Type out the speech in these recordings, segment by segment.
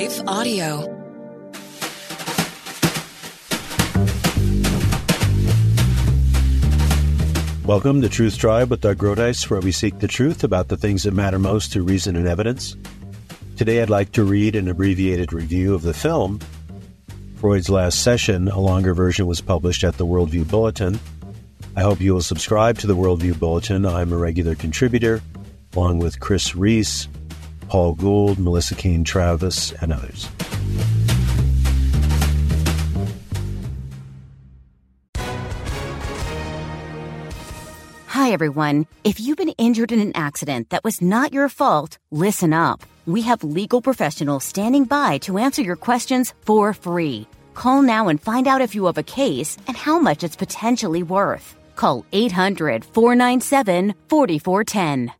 Life Audio. Welcome to Truth Tribe with Doug Groothuis, where we seek the truth about the things that matter most through reason and evidence. Today, I'd like to read an abbreviated review of the film. Freud's Last Session, a longer version, was published at the Worldview Bulletin. I hope you will subscribe to the Worldview Bulletin. I'm a regular contributor, along with Chris Reese, Paul Gould, Melissa Cain Travis, and others. Hi, everyone. If you've been injured in an accident that was not your fault, listen up. We have legal professionals standing by to answer your questions for free. Call now and find out if you have a case and how much it's potentially worth. Call 800 497 4410.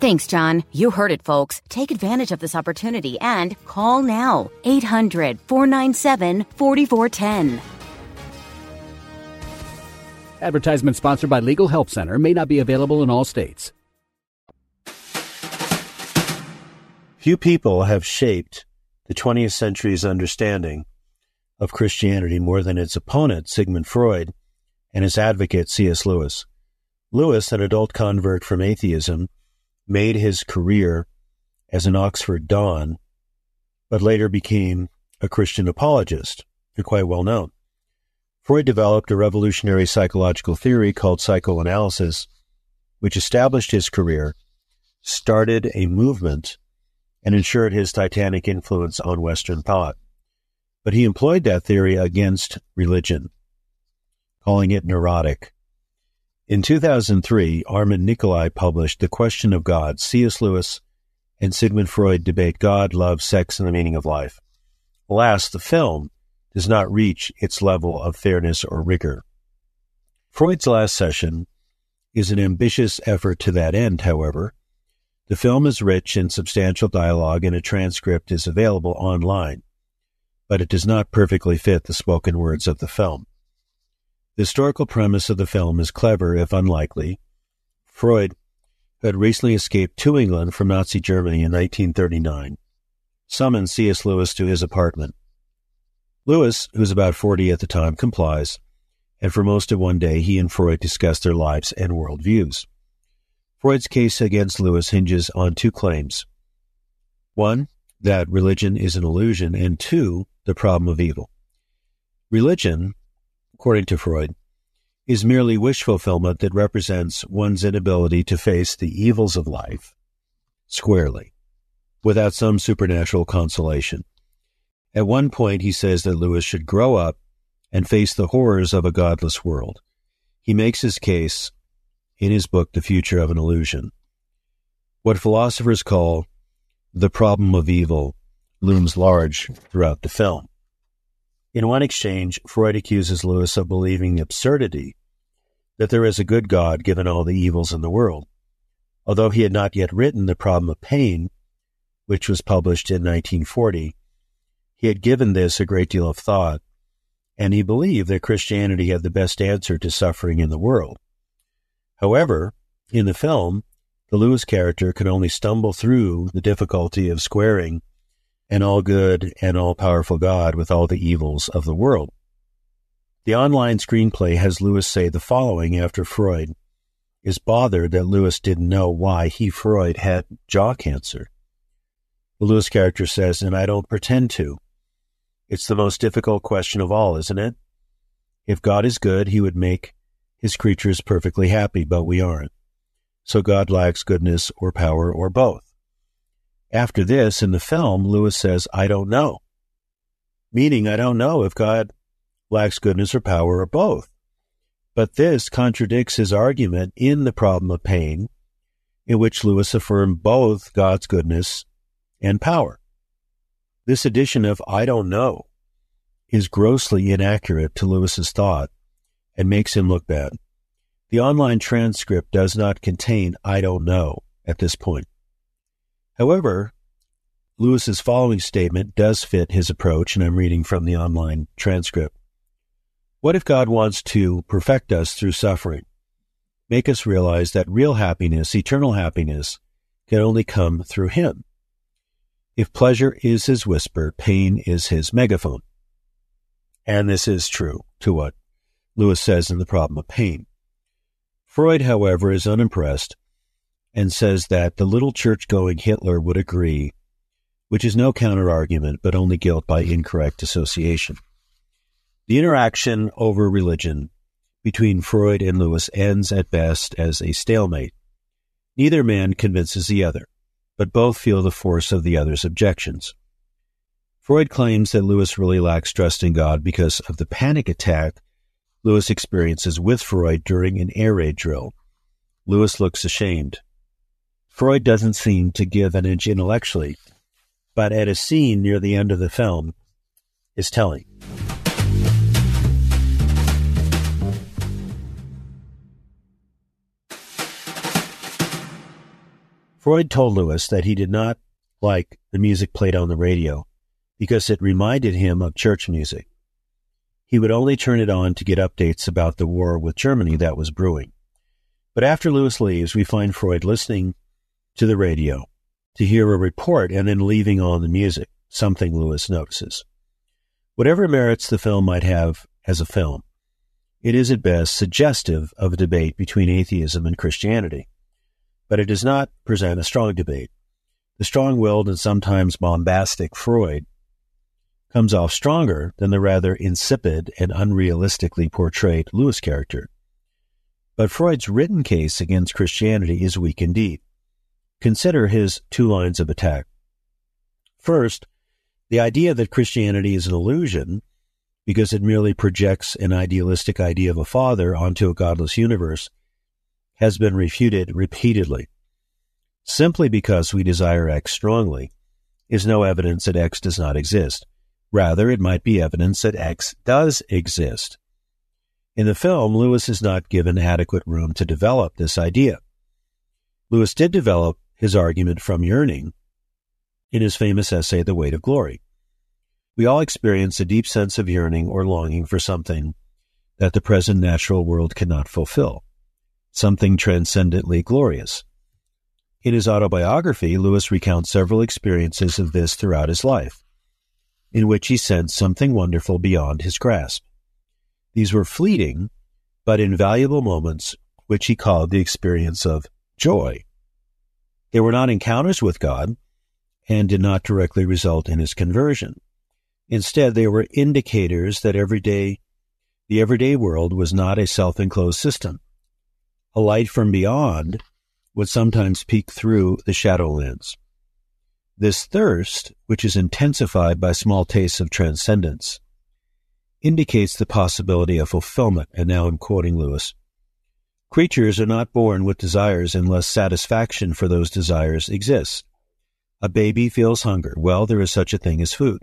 Thanks, John. You heard it, folks. Take advantage of this opportunity and call now 800 497 4410. Advertisement sponsored by Legal Help Center may not be available in all states. Few people have shaped the 20th century's understanding of Christianity more than its opponent, Sigmund Freud, and his advocate, C.S. Lewis. Lewis, an adult convert from atheism, made his career as an Oxford Don, but later became a Christian apologist. You're quite well known. Freud developed a revolutionary psychological theory called psychoanalysis, which established his career, started a movement, and ensured his titanic influence on Western thought. But he employed that theory against religion, calling it neurotic in 2003, Armand Nicholi published The Question of God. C.S. Lewis and Sigmund Freud debate God, love, sex, and the meaning of life. Alas, the film does not reach its level of fairness or rigor. Freud's last session is an ambitious effort to that end, however. The film is rich in substantial dialogue and a transcript is available online, but it does not perfectly fit the spoken words of the film. The historical premise of the film is clever, if unlikely. Freud, who had recently escaped to England from Nazi Germany in 1939, summoned C.S. Lewis to his apartment. Lewis, who was about 40 at the time, complies, and for most of one day he and Freud discuss their lives and worldviews. Freud's case against Lewis hinges on two claims. One, that religion is an illusion, and two, the problem of evil. Religion, according to Freud, is merely wish fulfillment that represents one's inability to face the evils of life squarely, without some supernatural consolation. At one point, he says that Lewis should grow up and face the horrors of a godless world. He makes his case in his book, The Future of an Illusion. What philosophers call the problem of evil looms large throughout the film. In one exchange, Freud accuses Lewis of believing the absurdity that there is a good God given all the evils in the world. Although he had not yet written The Problem of Pain, which was published in 1940, he had given this a great deal of thought, and he believed that Christianity had the best answer to suffering in the world. However, in the film, the Lewis character could only stumble through the difficulty of squaring an all good and all powerful God with all the evils of the world. The online screenplay has Lewis say the following after Freud is bothered that Lewis didn't know why he, Freud, had jaw cancer. The Lewis character says, and I don't pretend to. It's the most difficult question of all, isn't it? If God is good, he would make his creatures perfectly happy, but we aren't. So God lacks goodness or power or both. After this, in the film, Lewis says, I don't know. Meaning, I don't know if God lacks goodness or power or both. But this contradicts his argument in The Problem of Pain, in which Lewis affirmed both God's goodness and power. This addition of I don't know is grossly inaccurate to Lewis's thought and makes him look bad. The online transcript does not contain I don't know at this point. However, Lewis's following statement does fit his approach, and I'm reading from the online transcript. What if God wants to perfect us through suffering? Make us realize that real happiness, eternal happiness, can only come through Him. If pleasure is His whisper, pain is His megaphone. And this is true to what Lewis says in The Problem of Pain. Freud, however, is unimpressed and says that the little church going Hitler would agree, which is no counterargument, but only guilt by incorrect association. The interaction over religion between Freud and Lewis ends at best as a stalemate. Neither man convinces the other, but both feel the force of the other's objections. Freud claims that Lewis really lacks trust in God because of the panic attack Lewis experiences with Freud during an air raid drill. Lewis looks ashamed. Freud doesn't seem to give an inch intellectually, but at a scene near the end of the film is telling. Freud told Lewis that he did not like the music played on the radio because it reminded him of church music. He would only turn it on to get updates about the war with Germany that was brewing. But after Lewis leaves, we find Freud listening to the radio to hear a report and then leaving on the music, something Lewis notices. Whatever merits the film might have as a film, it is at best suggestive of a debate between atheism and Christianity. But it does not present a strong debate. The strong willed and sometimes bombastic Freud comes off stronger than the rather insipid and unrealistically portrayed Lewis character. But Freud's written case against Christianity is weak indeed. Consider his two lines of attack. First, the idea that Christianity is an illusion because it merely projects an idealistic idea of a father onto a godless universe has been refuted repeatedly. Simply because we desire X strongly is no evidence that X does not exist. Rather, it might be evidence that X does exist. In the film, Lewis is not given adequate room to develop this idea. Lewis did develop his argument from yearning in his famous essay, The Weight of Glory. We all experience a deep sense of yearning or longing for something that the present natural world cannot fulfill, something transcendently glorious. In his autobiography, Lewis recounts several experiences of this throughout his life in which he sensed something wonderful beyond his grasp. These were fleeting, but invaluable moments, which he called the experience of joy. They were not encounters with God and did not directly result in his conversion. Instead, they were indicators that everyday, the everyday world was not a self-enclosed system. A light from beyond would sometimes peek through the shadowlands. This thirst, which is intensified by small tastes of transcendence, indicates the possibility of fulfillment. And now I'm quoting Lewis. Creatures are not born with desires unless satisfaction for those desires exists. A baby feels hunger. Well, there is such a thing as food.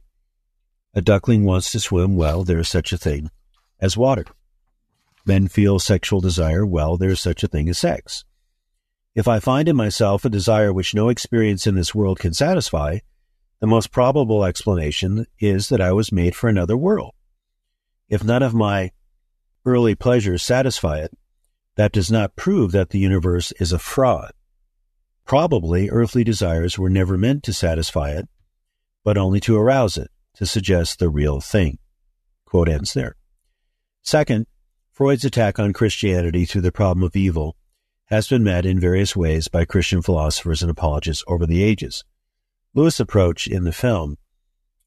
A duckling wants to swim. Well, there is such a thing as water. Men feel sexual desire. Well, there is such a thing as sex. If I find in myself a desire which no experience in this world can satisfy, the most probable explanation is that I was made for another world. If none of my early pleasures satisfy it, that does not prove that the universe is a fraud. Probably earthly desires were never meant to satisfy it, but only to arouse it, to suggest the real thing. Quote ends there. Second, Freud's attack on Christianity through the problem of evil has been met in various ways by Christian philosophers and apologists over the ages. Lewis' approach in the film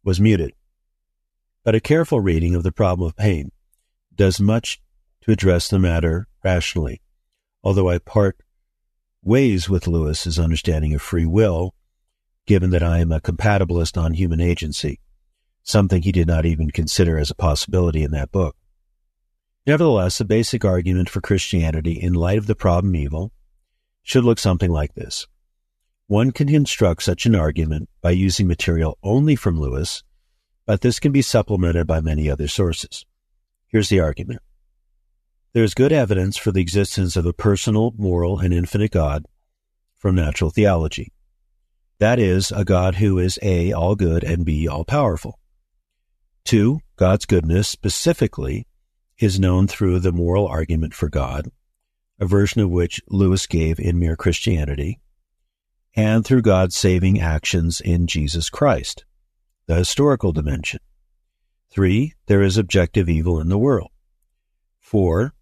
was muted, but a careful reading of the problem of pain does much to address the matter rationally, although I part ways with Lewis's understanding of free will, given that I am a compatibilist on human agency, something he did not even consider as a possibility in that book. Nevertheless, a basic argument for Christianity in light of the problem evil should look something like this. One can construct such an argument by using material only from Lewis, but this can be supplemented by many other sources. Here's the argument. There is good evidence for the existence of a personal, moral, and infinite God from natural theology. That is, a God who is A, all good, and B, all powerful. Two, God's goodness specifically is known through the moral argument for God, a version of which Lewis gave in Mere Christianity, and through God's saving actions in Jesus Christ, the historical dimension. Three, there is objective evil in the world. Four,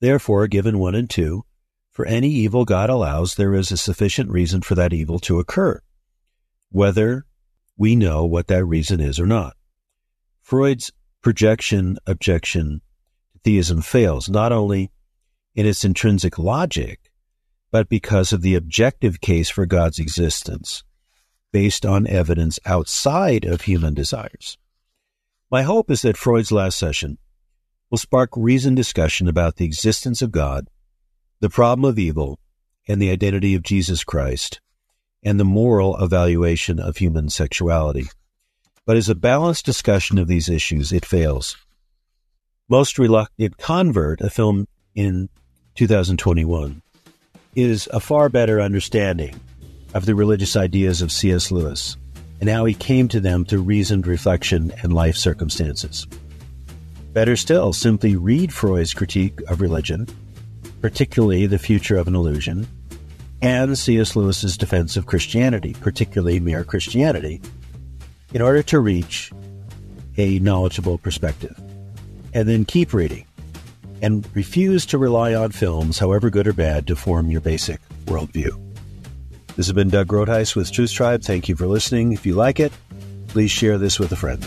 therefore, given one and two, for any evil God allows, there is a sufficient reason for that evil to occur, whether we know what that reason is or not. Freud's projection objection to theism fails not only in its intrinsic logic, but because of the objective case for God's existence, based on evidence outside of human desires. My hope is that Freud's last session will spark reasoned discussion about the existence of God the problem of evil and the identity of Jesus Christ, and the moral evaluation of human sexuality. But as a balanced discussion of these issues, it fails. Most Reluctant Convert, a film in 2021, is a far better understanding of the religious ideas of C.S. Lewis and how he came to them through reasoned reflection and life circumstances. Better still, simply read Freud's critique of religion particularly The Future of an Illusion, and C.S. Lewis's defense of Christianity, particularly mere Christianity, in order to reach a knowledgeable perspective. And then keep reading and refuse to rely on films, however good or bad, to form your basic worldview. This has been Doug Groothuis with Truth Tribe. Thank you for listening. If you like it, please share this with a friend.